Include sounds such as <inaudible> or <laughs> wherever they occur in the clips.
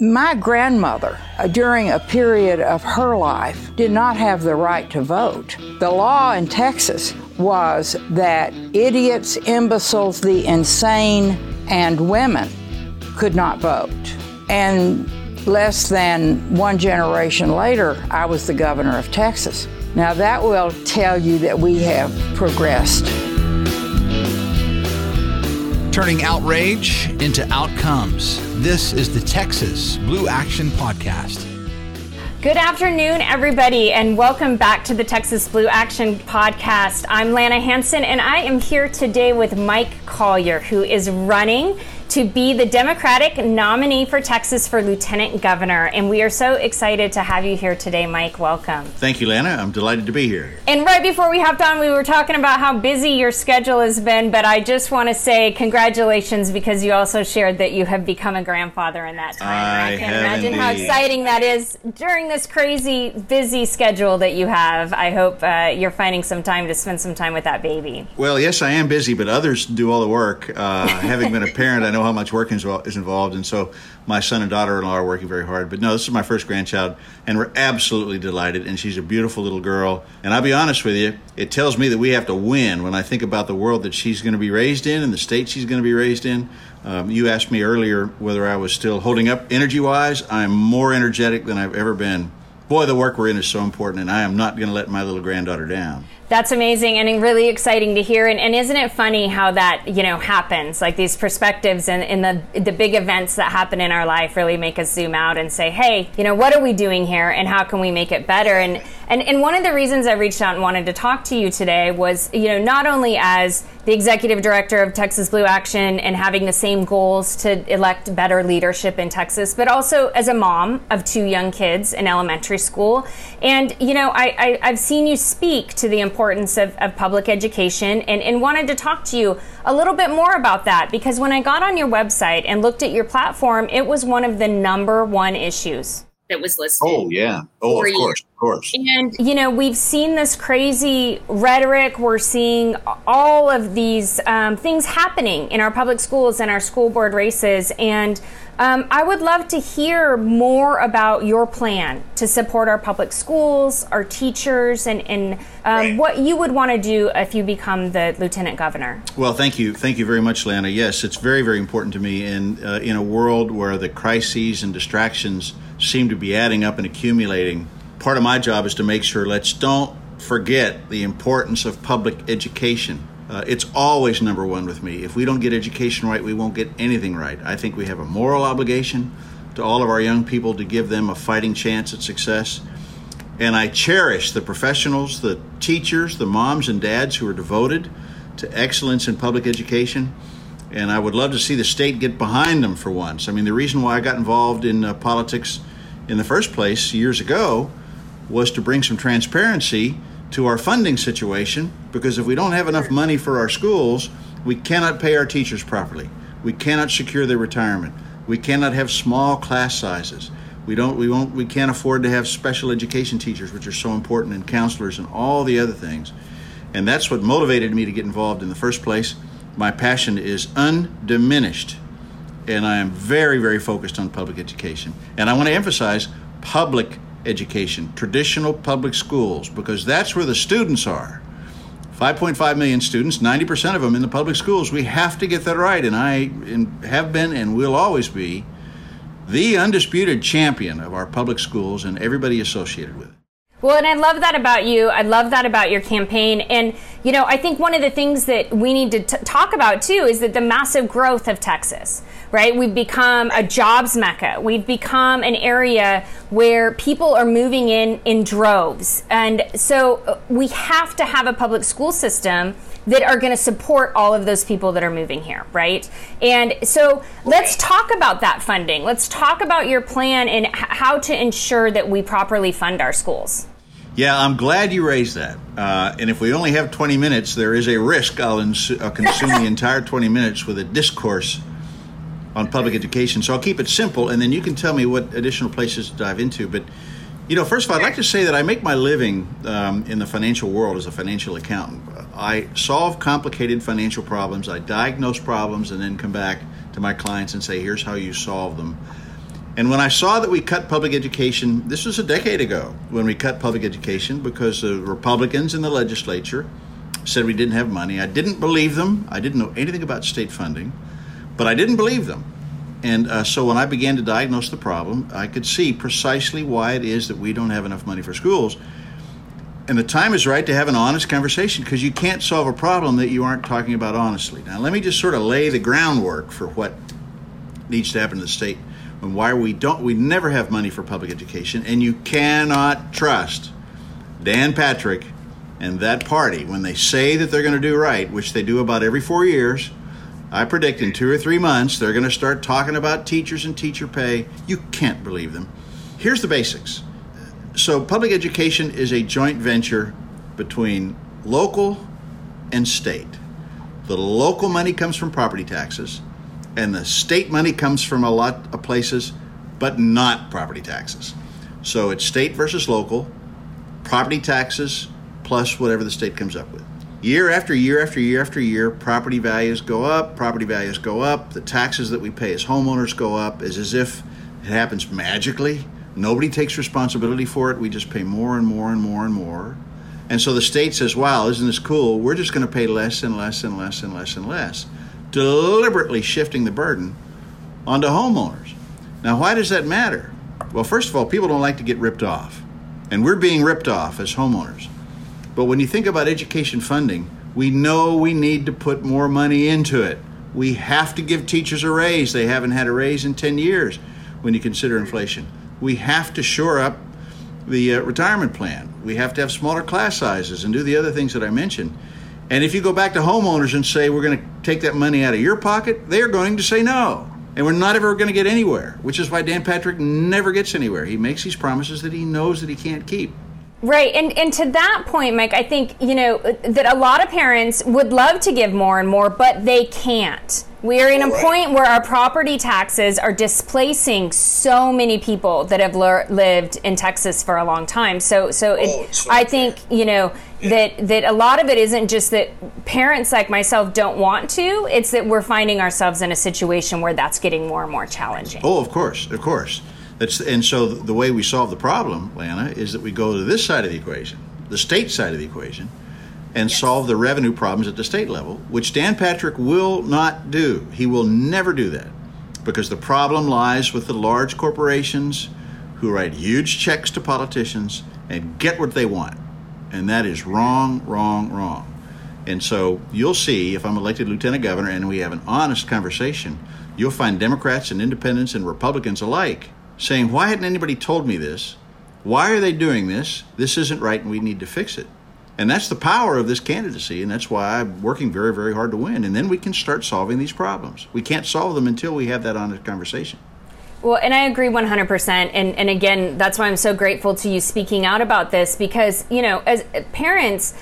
My grandmother, uh, during a period of her life, did not have the right to vote. The law in Texas was that idiots, imbeciles, the insane, and women could not vote. And less than one generation later, I was the governor of Texas. Now, that will tell you that we have progressed. Turning outrage into outcomes. This is the Texas Blue Action Podcast. Good afternoon, everybody, and welcome back to the Texas Blue Action Podcast. I'm Lana Hanson, and I am here today with Mike Collier, who is running to be the Democratic nominee for Texas for Lieutenant Governor. And we are so excited to have you here today, Mike. Welcome. Thank you, Lana. I'm delighted to be here. And right before we hopped on, we were talking about how busy your schedule has been, but I just want to say congratulations because you also shared that you have become a grandfather in that time. I, I can imagine indeed. how exciting that is during this crazy, busy schedule that you have. I hope uh, you're finding some time to spend some time with that baby. Well, yes, I am busy, but others do all the work. Uh, <laughs> having been a parent, I know how much work is is involved, and so my son and daughter-in-law are working very hard. But no, this is my first grandchild, and we're absolutely delighted. And she's a beautiful little girl. And I'll be honest with you, it tells me that we have to win when I think about the world that she's going to be raised in and the state she's going to be raised in. Um, you asked me earlier whether I was still holding up energy-wise. I'm more energetic than I've ever been. Boy, the work we're in is so important, and I am not going to let my little granddaughter down. That's amazing and really exciting to hear. And, and, isn't it funny how that you know happens? Like these perspectives and, and the the big events that happen in our life really make us zoom out and say, hey, you know, what are we doing here, and how can we make it better? And and and one of the reasons I reached out and wanted to talk to you today was, you know, not only as the executive director of Texas Blue Action and having the same goals to elect better leadership in Texas, but also as a mom of two young kids in elementary school. And you know, I, I I've seen you speak to the importance of, of public education and, and wanted to talk to you a little bit more about that because when I got on your website and looked at your platform, it was one of the number one issues that was listed. Oh yeah. Oh, of course, of course. And you know, we've seen this crazy rhetoric. We're seeing all of these um, things happening in our public schools and our school board races. And um, I would love to hear more about your plan to support our public schools, our teachers, and, and um, Right. what you would want to do if you become the lieutenant governor. Well, thank you, thank you very much, Lana. Yes, it's very, very important to me. And uh, in a world where the crises and distractions seem to be adding up and accumulating, part of my job is to make sure let's don't forget the importance of public education. Uh, it's always number one with me. If we don't get education right, we won't get anything right. I think we have a moral obligation to all of our young people to give them a fighting chance at success. And I cherish the professionals, the teachers, the moms and dads who are devoted to excellence in public education. And I would love to see the state get behind them for once. I mean, the reason why I got involved in uh, politics in the first place years ago was to bring some transparency to our funding situation because if we don't have enough money for our schools, we cannot pay our teachers properly. We cannot secure their retirement. We cannot have small class sizes. We don't we won't we can't afford to have special education teachers which are so important and counselors and all the other things. And that's what motivated me to get involved in the first place. My passion is undiminished and I am very, very focused on public education. And I want to emphasize public education, traditional public schools, because that's where the students are. 5.5 million students, 90% of them in the public schools. We have to get that right, and I have been and will always be the undisputed champion of our public schools and everybody associated with it. Well, and I love that about you. I love that about your campaign. And, you know, I think one of the things that we need to t- talk about too is that the massive growth of Texas, right? We've become a jobs mecca. We've become an area where people are moving in in droves. And so uh, we have to have a public school system that are going to support all of those people that are moving here, right? And so let's talk about that funding. Let's talk about your plan and h- how to ensure that we properly fund our schools. Yeah, I'm glad you raised that. Uh, and if we only have 20 minutes, there is a risk I'll, ins- I'll consume the <laughs> entire 20 minutes with a discourse on public education. So I'll keep it simple, and then you can tell me what additional places to dive into. But, you know, first of all, I'd like to say that I make my living um, in the financial world as a financial accountant. I solve complicated financial problems, I diagnose problems, and then come back to my clients and say, here's how you solve them. And when I saw that we cut public education, this was a decade ago when we cut public education because the Republicans in the legislature said we didn't have money. I didn't believe them. I didn't know anything about state funding, but I didn't believe them. And uh, so when I began to diagnose the problem, I could see precisely why it is that we don't have enough money for schools. And the time is right to have an honest conversation because you can't solve a problem that you aren't talking about honestly. Now, let me just sort of lay the groundwork for what needs to happen in the state and why we don't we never have money for public education and you cannot trust Dan Patrick and that party when they say that they're going to do right, which they do about every 4 years. I predict in 2 or 3 months they're going to start talking about teachers and teacher pay. You can't believe them. Here's the basics. So public education is a joint venture between local and state. The local money comes from property taxes and the state money comes from a lot of places, but not property taxes. So it's state versus local, property taxes plus whatever the state comes up with. Year after year after year after year, property values go up, property values go up, the taxes that we pay as homeowners go up, is as if it happens magically. Nobody takes responsibility for it. We just pay more and more and more and more. And so the state says, wow, isn't this cool? We're just going to pay less and less and less and less and less deliberately shifting the burden onto homeowners. Now, why does that matter? Well, first of all, people don't like to get ripped off, and we're being ripped off as homeowners. But when you think about education funding, we know we need to put more money into it. We have to give teachers a raise. They haven't had a raise in 10 years when you consider inflation. We have to shore up the uh, retirement plan. We have to have smaller class sizes and do the other things that I mentioned. And if you go back to homeowners and say, we're going to take that money out of your pocket, they're going to say no. And we're not ever going to get anywhere, which is why Dan Patrick never gets anywhere. He makes these promises that he knows that he can't keep. Right. And, and to that point, Mike, I think, you know, uh, that a lot of parents would love to give more and more, but they can't. We are in a point where our property taxes are displacing so many people that have le- lived in Texas for a long time. So, so oh, it, oh, I think you know that that a lot of it isn't just that parents like myself don't want to. It's that we're finding ourselves in a situation where that's getting more and more challenging. Oh, of course, of course. That's and so the way we solve the problem, Lana, is that we go to this side of the equation, the state side of the equation and yes. solve the revenue problems at the state level, which Dan Patrick will not do. He will never do that because the problem lies with the large corporations who write huge checks to politicians and get what they want. And that is wrong, wrong, wrong. And so you'll see if I'm elected lieutenant governor and we have an honest conversation, you'll find Democrats and independents and Republicans alike saying, Why hadn't anybody told me this? Why are they doing this? This isn't right and we need to fix it. And that's the power of this candidacy, and that's why I'm working very, very hard to win. And then we can start solving these problems. We can't solve them until we have that honest conversation. Well, and I agree 100%. And, and again, that's why I'm so grateful to you speaking out about this because, you know, as parents,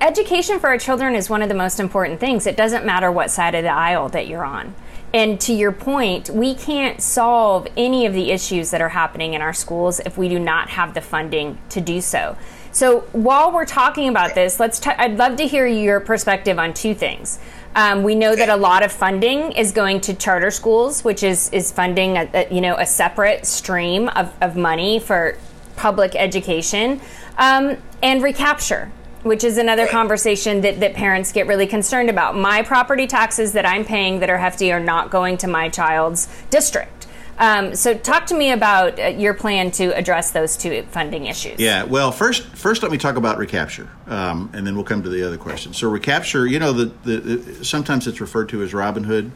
education for our children is one of the most important things. It doesn't matter what side of the aisle that you're on. And to your point, we can't solve any of the issues that are happening in our schools if we do not have the funding to do so. So while we're talking about this, let's. T- I'd love to hear your perspective on two things. Um, we know that a lot of funding is going to charter schools, which is is funding a, a you know a separate stream of, of money for public education um, and recapture which is another conversation that, that parents get really concerned about. My property taxes that I'm paying that are hefty are not going to my child's district. Um, so, talk to me about uh, your plan to address those two funding issues. Yeah, well, first, first let me talk about recapture, um, and then we'll come to the other question. So, recapture, you know, the, the, the, sometimes it's referred to as Robin Hood,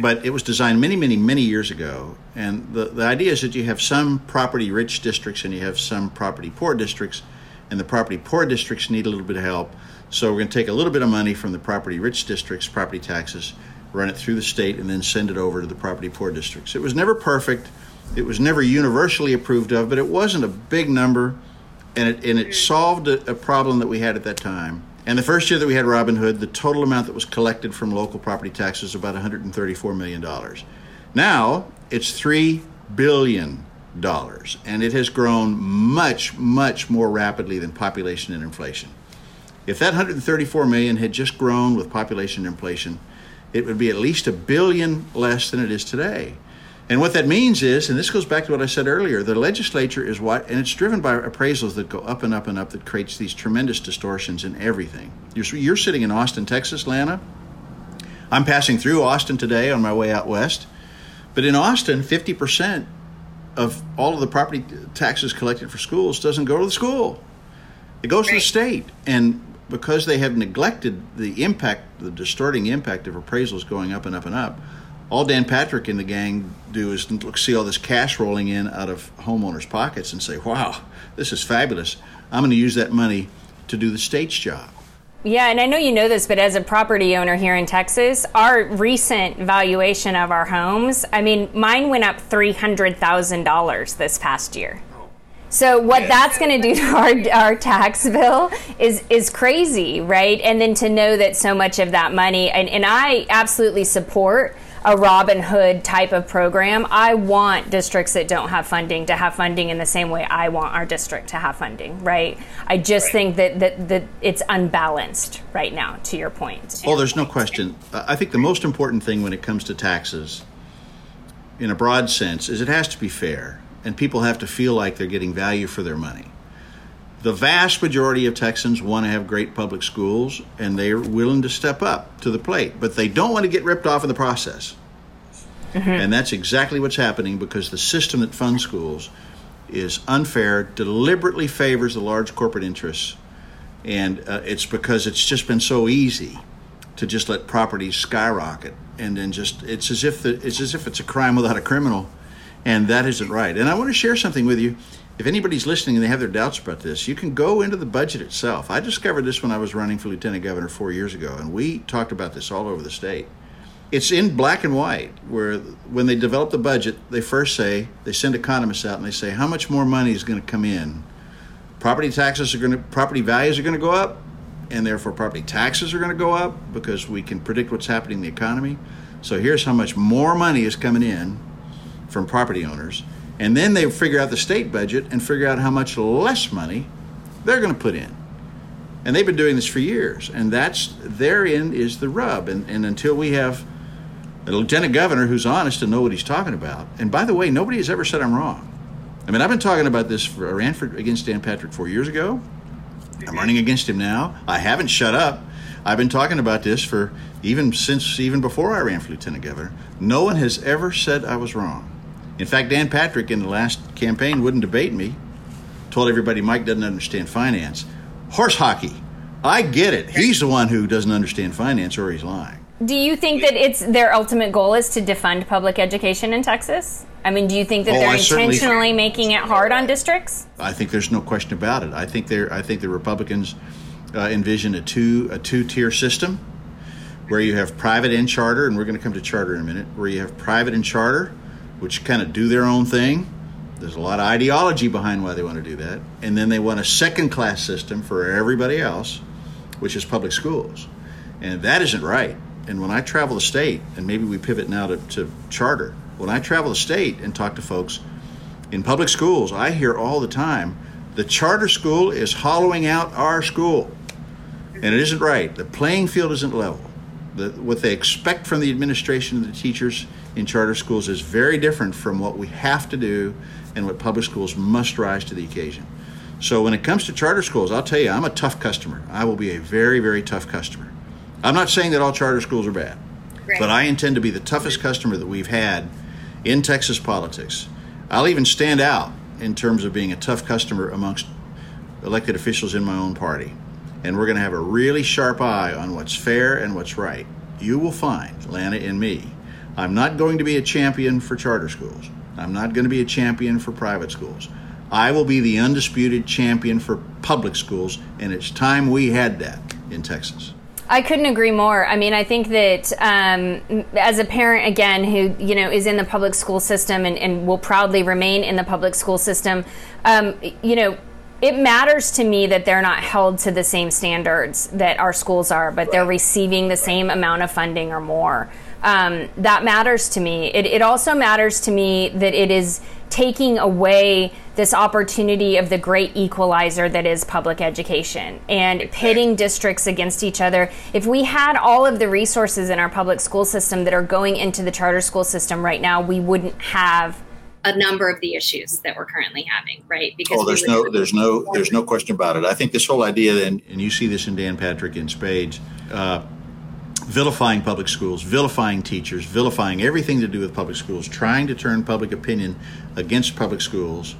but it was designed many, many, many years ago. And the, the idea is that you have some property rich districts and you have some property poor districts, and the property poor districts need a little bit of help. So, we're going to take a little bit of money from the property rich districts, property taxes run it through the state, and then send it over to the property poor districts. It was never perfect. It was never universally approved of, but it wasn't a big number, and it, and it mm. solved a, a problem that we had at that time. And the first year that we had Robin Hood, the total amount that was collected from local property taxes was about $134 million. Now it's $3 billion, and it has grown much, much more rapidly than population and inflation. If that 134 million had just grown with population and inflation, it would be at least a billion less than it is today. And what that means is, and this goes back to what I said earlier, the legislature is what, and it's driven by appraisals that go up and up and up that creates these tremendous distortions in everything. You're, you're sitting in Austin, Texas, Lana. I'm passing through Austin today on my way out west. But in Austin, 50% of all of the property taxes collected for schools doesn't go to the school. It goes to the state. And because they have neglected the impact, the distorting impact of appraisals going up and up and up, all Dan Patrick and the gang do is look, see all this cash rolling in out of homeowners' pockets and say, wow, this is fabulous. I'm going to use that money to do the state's job. Yeah, and I know you know this, but as a property owner here in Texas, our recent valuation of our homes, I mean, mine went up $300,000 this past year. So what that's going to do to our, our tax bill is is crazy, right? And then to know that so much of that money, and, and I absolutely support a Robin Hood type of program. I want districts that don't have funding to have funding in the same way I want our district to have funding, right? I just right. think that, that, that it's unbalanced right now, to your point. Well, there's no question. I think the most important thing when it comes to taxes, in a broad sense, is it has to be fair, and people have to feel like they're getting value for their money the vast majority of Texans want to have great public schools and they're willing to step up to the plate, but they don't want to get ripped off in the process. Mm-hmm. And that's exactly what's happening because the system that funds schools is unfair, deliberately favors the large corporate interests, and uh, it's because it's just been so easy to just let properties skyrocket, and then just it's as if the, it's as if it's a crime without a criminal, and that isn't right. And I want to share something with you if anybody's listening and they have their doubts about this, you can go into the budget itself. I discovered this when I was running for lieutenant governor four years ago, and we talked about this all over the state. It's in black and white, where when they develop the budget, they first say, they send economists out and they say, how much more money is going to come in? Property taxes are going to, property values are going to go up, and therefore property taxes are going to go up because we can predict what's happening in the economy. So here's how much more money is coming in from property owners and then they figure out the state budget and figure out how much less money they're going to put in. And they've been doing this for years. And that's therein is the rub. And, and until we have a lieutenant governor who's honest and know what he's talking about. And by the way, nobody has ever said I'm wrong. I mean, I've been talking about this for I ran for against Dan Patrick four years ago. I'm running against him now. I haven't shut up. I've been talking about this for even since even before I ran for lieutenant governor. No one has ever said I was wrong. In fact, Dan Patrick in the last campaign wouldn't debate me. Told everybody Mike doesn't understand finance. Horse hockey. I get it. He's the one who doesn't understand finance or he's lying. Do you think that it's their ultimate goal is to defund public education in Texas? I mean, do you think that oh, they're intentionally making it hard on districts? I think there's no question about it. I think they're. I think the Republicans uh, envision a two a two tier system where you have private and charter, and we're going to come to charter in a minute. Where you have private and charter, which kind of do their own thing. There's a lot of ideology behind why they want to do that. And then they want a second class system for everybody else, which is public schools. And that isn't right. And when I travel the state, and maybe we pivot now to, to charter, when I travel the state and talk to folks in public schools, I hear all the time the charter school is hollowing out our school. And it isn't right. The playing field isn't level. The, what they expect from the administration and the teachers in charter schools is very different from what we have to do and what public schools must rise to the occasion. So when it comes to charter schools, I'll tell you, I'm a tough customer. I will be a very, very tough customer. I'm not saying that all charter schools are bad, right. but I intend to be the toughest customer that we've had in Texas politics. I'll even stand out in terms of being a tough customer amongst elected officials in my own party. And we're going to have a really sharp eye on what's fair and what's right. You will find, Lana and me, I'm not going to be a champion for charter schools. I'm not going to be a champion for private schools. I will be the undisputed champion for public schools, and it's time we had that in Texas. I couldn't agree more. I mean, I think that um, as a parent, again, who you know is in the public school system and, and will proudly remain in the public school system, um, you know, it matters to me that they're not held to the same standards that our schools are, but they're receiving the same amount of funding or more um, that matters to me. It, it also matters to me that it is taking away this opportunity of the great equalizer that is public education and pitting districts against each other. If we had all of the resources in our public school system that are going into the charter school system right now, we wouldn't have a number of the issues that we're currently having, right? Because oh, there's no, there's no, there's no question about it. I think this whole idea, and, and you see this in Dan Patrick in spades, uh, vilifying public schools, vilifying teachers, vilifying everything to do with public schools, trying to turn public opinion against public schools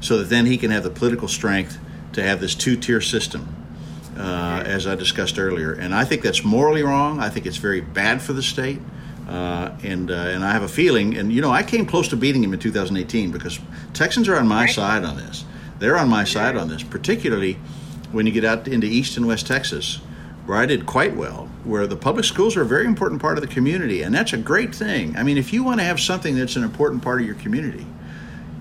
so that then he can have the political strength to have this two tier system, uh, as I discussed earlier. And I think that's morally wrong. I think it's very bad for the state. Uh, and uh, and I have a feeling, and you know, I came close to beating him in 2018 because Texans are on my right. side on this. They're on my side on this, particularly when you get out into East and West Texas, where I did quite well, where the public schools are a very important part of the community, and that's a great thing. I mean, if you want to have something that's an important part of your community,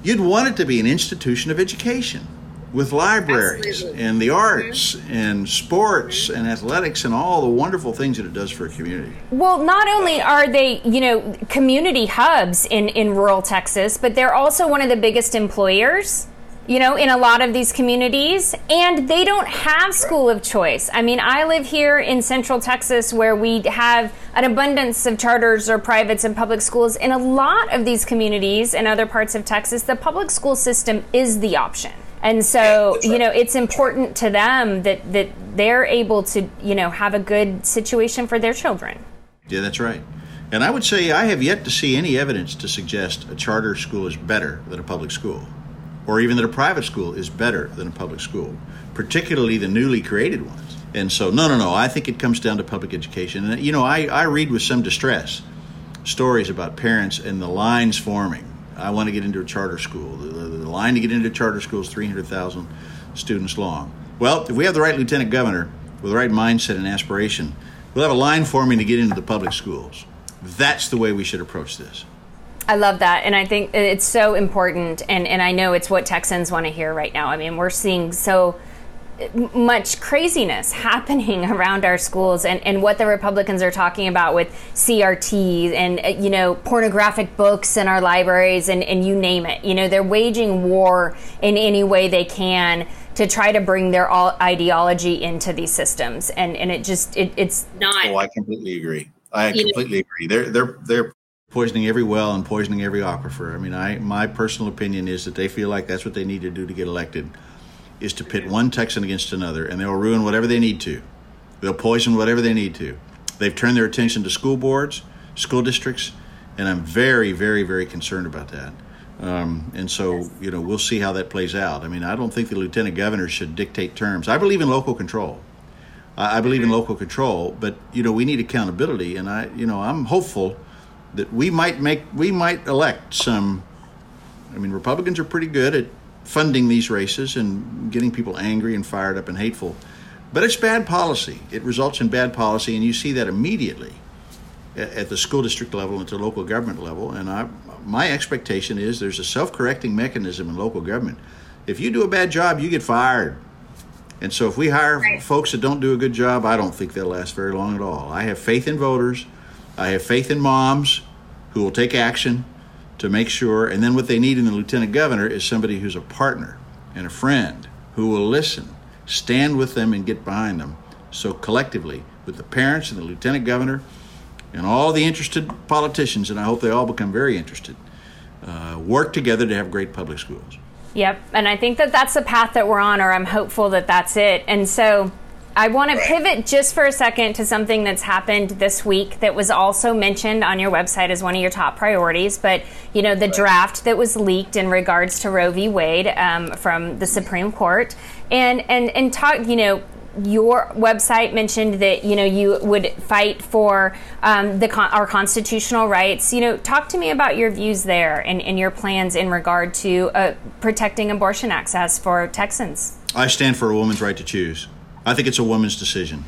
you'd want it to be an institution of education with libraries Absolutely. and the arts mm-hmm. and sports mm-hmm. and athletics and all the wonderful things that it does for a community. Well, not only are they, you know, community hubs in, in rural Texas, but they're also one of the biggest employers you know, in a lot of these communities, and they don't have school of choice. I mean, I live here in central Texas where we have an abundance of charters or privates and public schools. In a lot of these communities and other parts of Texas, the public school system is the option. And so, you know, it's important to them that, that they're able to, you know, have a good situation for their children. Yeah, that's right. And I would say I have yet to see any evidence to suggest a charter school is better than a public school or even that a private school is better than a public school, particularly the newly created ones. And so, no, no, no, I think it comes down to public education. And, you know, I, I read with some distress stories about parents and the lines forming. I want to get into a charter school. The, the, the line to get into charter school is 300,000 students long. Well, if we have the right lieutenant governor with the right mindset and aspiration, we'll have a line forming to get into the public schools. That's the way we should approach this. I love that. And I think it's so important. And, and I know it's what Texans want to hear right now. I mean, we're seeing so much craziness <laughs> happening around our schools and, and what the Republicans are talking about with CRT and, uh, you know, pornographic books in our libraries and, and you name it. You know, they're waging war in any way they can to try to bring their ideology into these systems. And, and it just, it, it's not. Oh, I completely agree. I completely agree. They're, they're, they're poisoning every well and poisoning every aquifer. I mean, I my personal opinion is that they feel like that's what they need to do to get elected, is to pit one Texan against another, and they'll ruin whatever they need to. They'll poison whatever they need to. They've turned their attention to school boards, school districts, and I'm very, very, very concerned about that. Um, and so, you know, we'll see how that plays out. I mean, I don't think the lieutenant governor should dictate terms. I believe in local control. I, I believe in local control, but you know, we need accountability, and I, you know, I'm hopeful that we might make we might elect some I mean Republicans are pretty good at funding these races and getting people angry and fired up and hateful. But it's bad policy. It results in bad policy and you see that immediately at the school district level and at the local government level and I my expectation is there's a self-correcting mechanism in local government. If you do a bad job, you get fired. And so if we hire right. folks that don't do a good job, I don't think they'll last very long at all. I have faith in voters. I have faith in moms who will take action to make sure. And then what they need in the lieutenant governor is somebody who's a partner and a friend who will listen, stand with them, and get behind them. So collectively, with the parents and the lieutenant governor and all the interested politicians, and I hope they all become very interested, uh, work together to have great public schools. Yep, and I think that that's the path that we're on, or I'm hopeful that that's it. And so I want to pivot just for a second to something that's happened this week that was also mentioned on your website as one of your top priorities. But, you know, the right. draft that was leaked in regards to Roe v. Wade um, from the Supreme Court. And, and, and talk, you know, your website mentioned that you know you would fight for um, the our constitutional rights. You know, talk to me about your views there and, and your plans in regard to uh, protecting abortion access for Texans. I stand for a woman's right to choose. I think it's a woman's decision.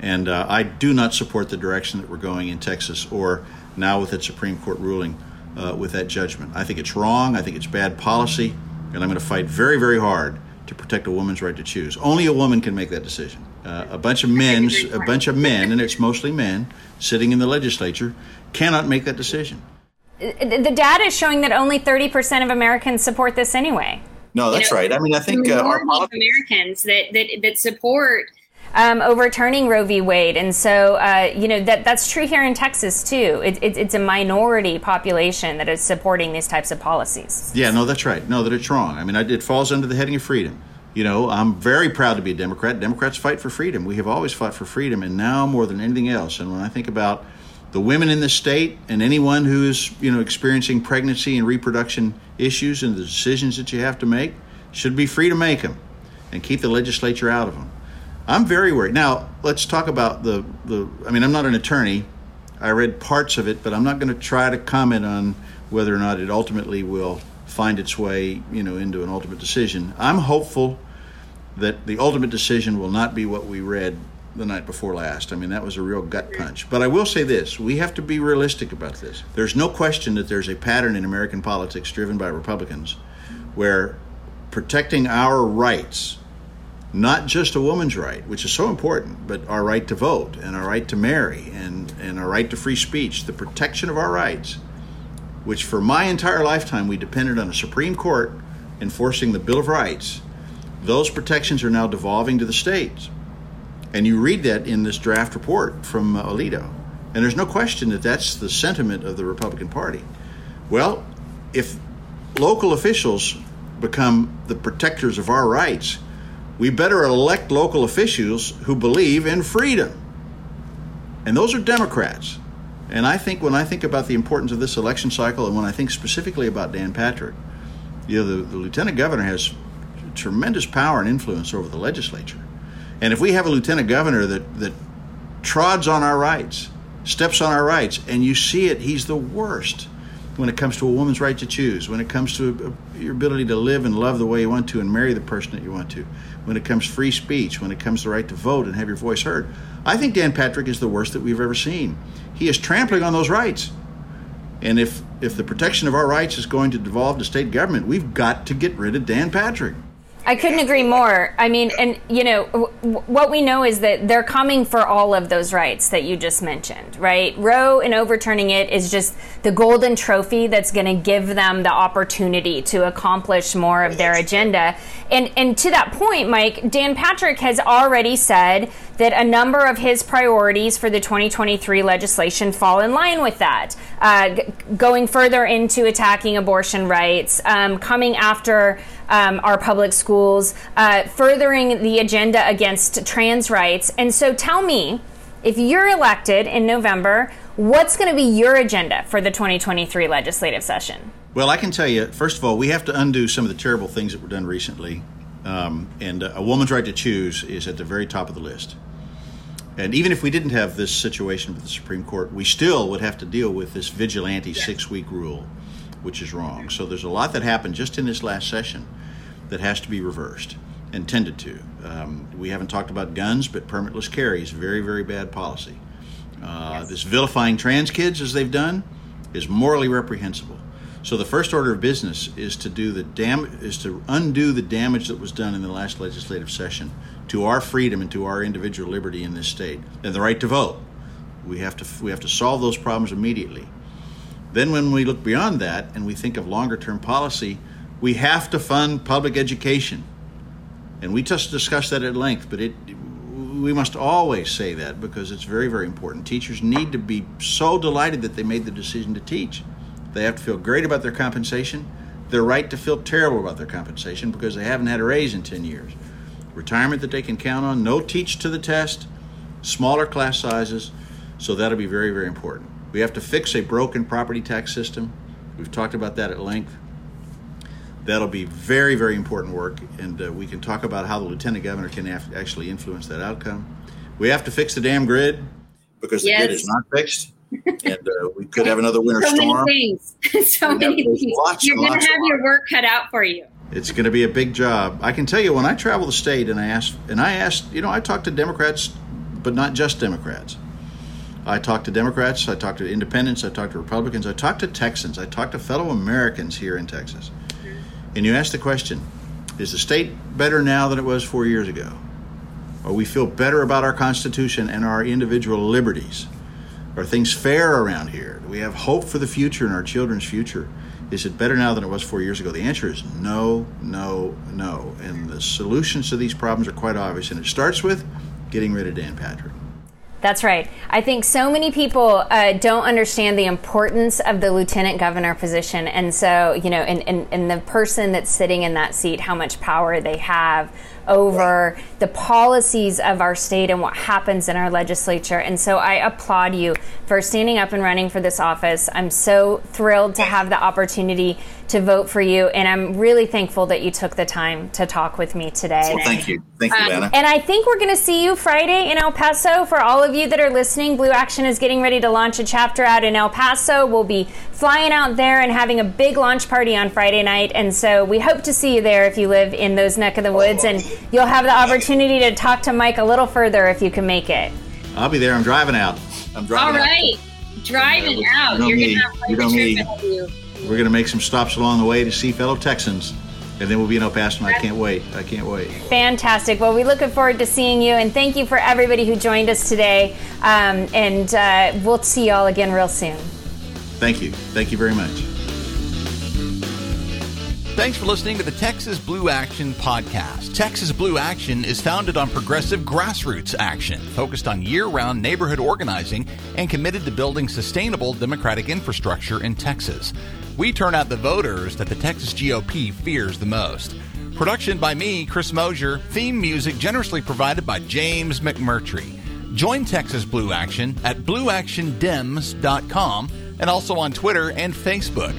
And uh, I do not support the direction that we're going in Texas or now with that Supreme Court ruling uh, with that judgment. I think it's wrong. I think it's bad policy. And I'm going to fight very, very hard to protect a woman's right to choose. Only a woman can make that decision. Uh, a bunch of men, a bunch of men, and it's mostly men, sitting in the legislature, cannot make that decision. The data is showing that only 30% of Americans support this anyway. No, that's you know, right. I mean, I think uh, our Americans that, that, that support um, overturning Roe v. Wade, and so uh, you know that that's true here in Texas too. It, it, it's a minority population that is supporting these types of policies. Yeah, no, that's right. No, that it's wrong. I mean, it falls under the heading of freedom. You know, I'm very proud to be a Democrat. Democrats fight for freedom. We have always fought for freedom, and now more than anything else. And when I think about the women in the state and anyone who is, you know, experiencing pregnancy and reproduction issues and the decisions that you have to make, should be free to make them, and keep the legislature out of them. I'm very worried. Now, let's talk about the the. I mean, I'm not an attorney. I read parts of it, but I'm not going to try to comment on whether or not it ultimately will find its way, you know, into an ultimate decision. I'm hopeful that the ultimate decision will not be what we read the night before last. I mean, that was a real gut punch. But I will say this we have to be realistic about this. There's no question that there's a pattern in American politics driven by Republicans where protecting our rights, not just a woman's right, which is so important, but our right to vote and our right to marry and, and our right to free speech, the protection of our rights, which for my entire lifetime we depended on a Supreme Court enforcing the Bill of Rights those protections are now devolving to the states. And you read that in this draft report from uh, Alito. And there's no question that that's the sentiment of the Republican Party. Well, if local officials become the protectors of our rights, we better elect local officials who believe in freedom. And those are Democrats. And I think when I think about the importance of this election cycle and when I think specifically about Dan Patrick, you know, the, the lieutenant governor has tremendous power and influence over the legislature. And if we have a lieutenant governor that, that trods on our rights, steps on our rights, and you see it, he's the worst when it comes to a woman's right to choose, when it comes to uh, your ability to live and love the way you want to and marry the person that you want to, when it comes free speech, when it comes the right to vote and have your voice heard. I think Dan Patrick is the worst that we've ever seen. He is trampling on those rights. And if, if the protection of our rights is going to devolve to state government, we've got to get rid of Dan Patrick. I couldn't agree more. I mean, and you know, w- what we know is that they're coming for all of those rights that you just mentioned, right? Roe and overturning it is just the golden trophy that's going to give them the opportunity to accomplish more of their agenda. And and to that point, Mike, Dan Patrick has already said that a number of his priorities for the 2023 legislation fall in line with that. Uh, g- going further into attacking abortion rights, um, coming after um, our public schools, uh, furthering the agenda against trans rights. And so tell me, if you're elected in November, what's going to be your agenda for the 2023 legislative session? Well, I can tell you, first of all, we have to undo some of the terrible things that were done recently. Um, and uh, a woman's right to choose is at the very top of the list. And even if we didn't have this situation with the Supreme Court, we still would have to deal with this vigilante six week rule which is wrong. So there's a lot that happened just in this last session that has to be reversed and tended to. Um, we haven't talked about guns, but permitless carry is very, very bad policy. Uh, yes. This vilifying trans kids, as they've done, is morally reprehensible. So the first order of business is to do the dam- is to undo the damage that was done in the last legislative session to our freedom and to our individual liberty in this state and the right to vote. We have to we have to solve those problems immediately. Then, when we look beyond that and we think of longer term policy, we have to fund public education. And we just discussed that at length, but it, we must always say that because it's very, very important. Teachers need to be so delighted that they made the decision to teach. They have to feel great about their compensation. They're right to feel terrible about their compensation because they haven't had a raise in 10 years. Retirement that they can count on, no teach to the test, smaller class sizes, so that'll be very, very important. We have to fix a broken property tax system. We've talked about that at length. That'll be very, very important work, and uh, we can talk about how the lieutenant governor can af- actually influence that outcome. We have to fix the damn grid because the yes. grid is not fixed, <laughs> and uh, we could have another winter so storm. <laughs> Many things. so many things. You're going to have your work cut out for you. It's going to be a big job. I can tell you when I travel the state and I ask, and I asked, you know, I talk to Democrats, but not just Democrats. I talk to Democrats, I talk to independents, I talk to Republicans, I talk to Texans, I talk to fellow Americans here in Texas. And you ask the question is the state better now than it was four years ago? Or we feel better about our Constitution and our individual liberties? Are things fair around here? Do we have hope for the future and our children's future? Is it better now than it was four years ago? The answer is no, no, no. And the solutions to these problems are quite obvious. And it starts with getting rid of Dan Patrick. That's right. I think so many people uh, don't understand the importance of the lieutenant governor position. And so, you know, and, and, and the person that's sitting in that seat, how much power they have over the policies of our state and what happens in our legislature. And so I applaud you for standing up and running for this office. I'm so thrilled to have the opportunity to vote for you. And I'm really thankful that you took the time to talk with me today. Well, thank you. Thank you, um, Anna. And I think we're going to see you Friday in El Paso. For all of you that are listening, Blue Action is getting ready to launch a chapter out in El Paso. We'll be flying out there and having a big launch party on Friday night. And so we hope to see you there if you live in those neck of the woods. And you'll have the opportunity to talk to Mike a little further if you can make it. I'll be there. I'm driving out. I'm driving All right. Out. Driving out. You're going to have quite a trip you. We're going to make some stops along the way to see fellow Texans. And then we'll be in El Paso. I can't wait. I can't wait. Fantastic. Well, we're looking forward to seeing you, and thank you for everybody who joined us today. Um, and uh, we'll see you all again real soon. Thank you. Thank you very much. Thanks for listening to the Texas Blue Action podcast. Texas Blue Action is founded on progressive grassroots action, focused on year round neighborhood organizing, and committed to building sustainable democratic infrastructure in Texas. We turn out the voters that the Texas GOP fears the most. Production by me, Chris Mosier. Theme music generously provided by James McMurtry. Join Texas Blue Action at blueactiondems.com and also on Twitter and Facebook.